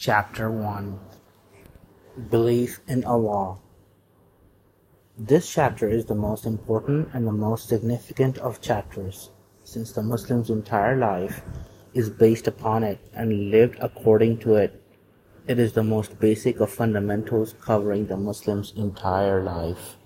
Chapter 1 Belief in Allah This chapter is the most important and the most significant of chapters, since the Muslim's entire life is based upon it and lived according to it. It is the most basic of fundamentals covering the Muslim's entire life.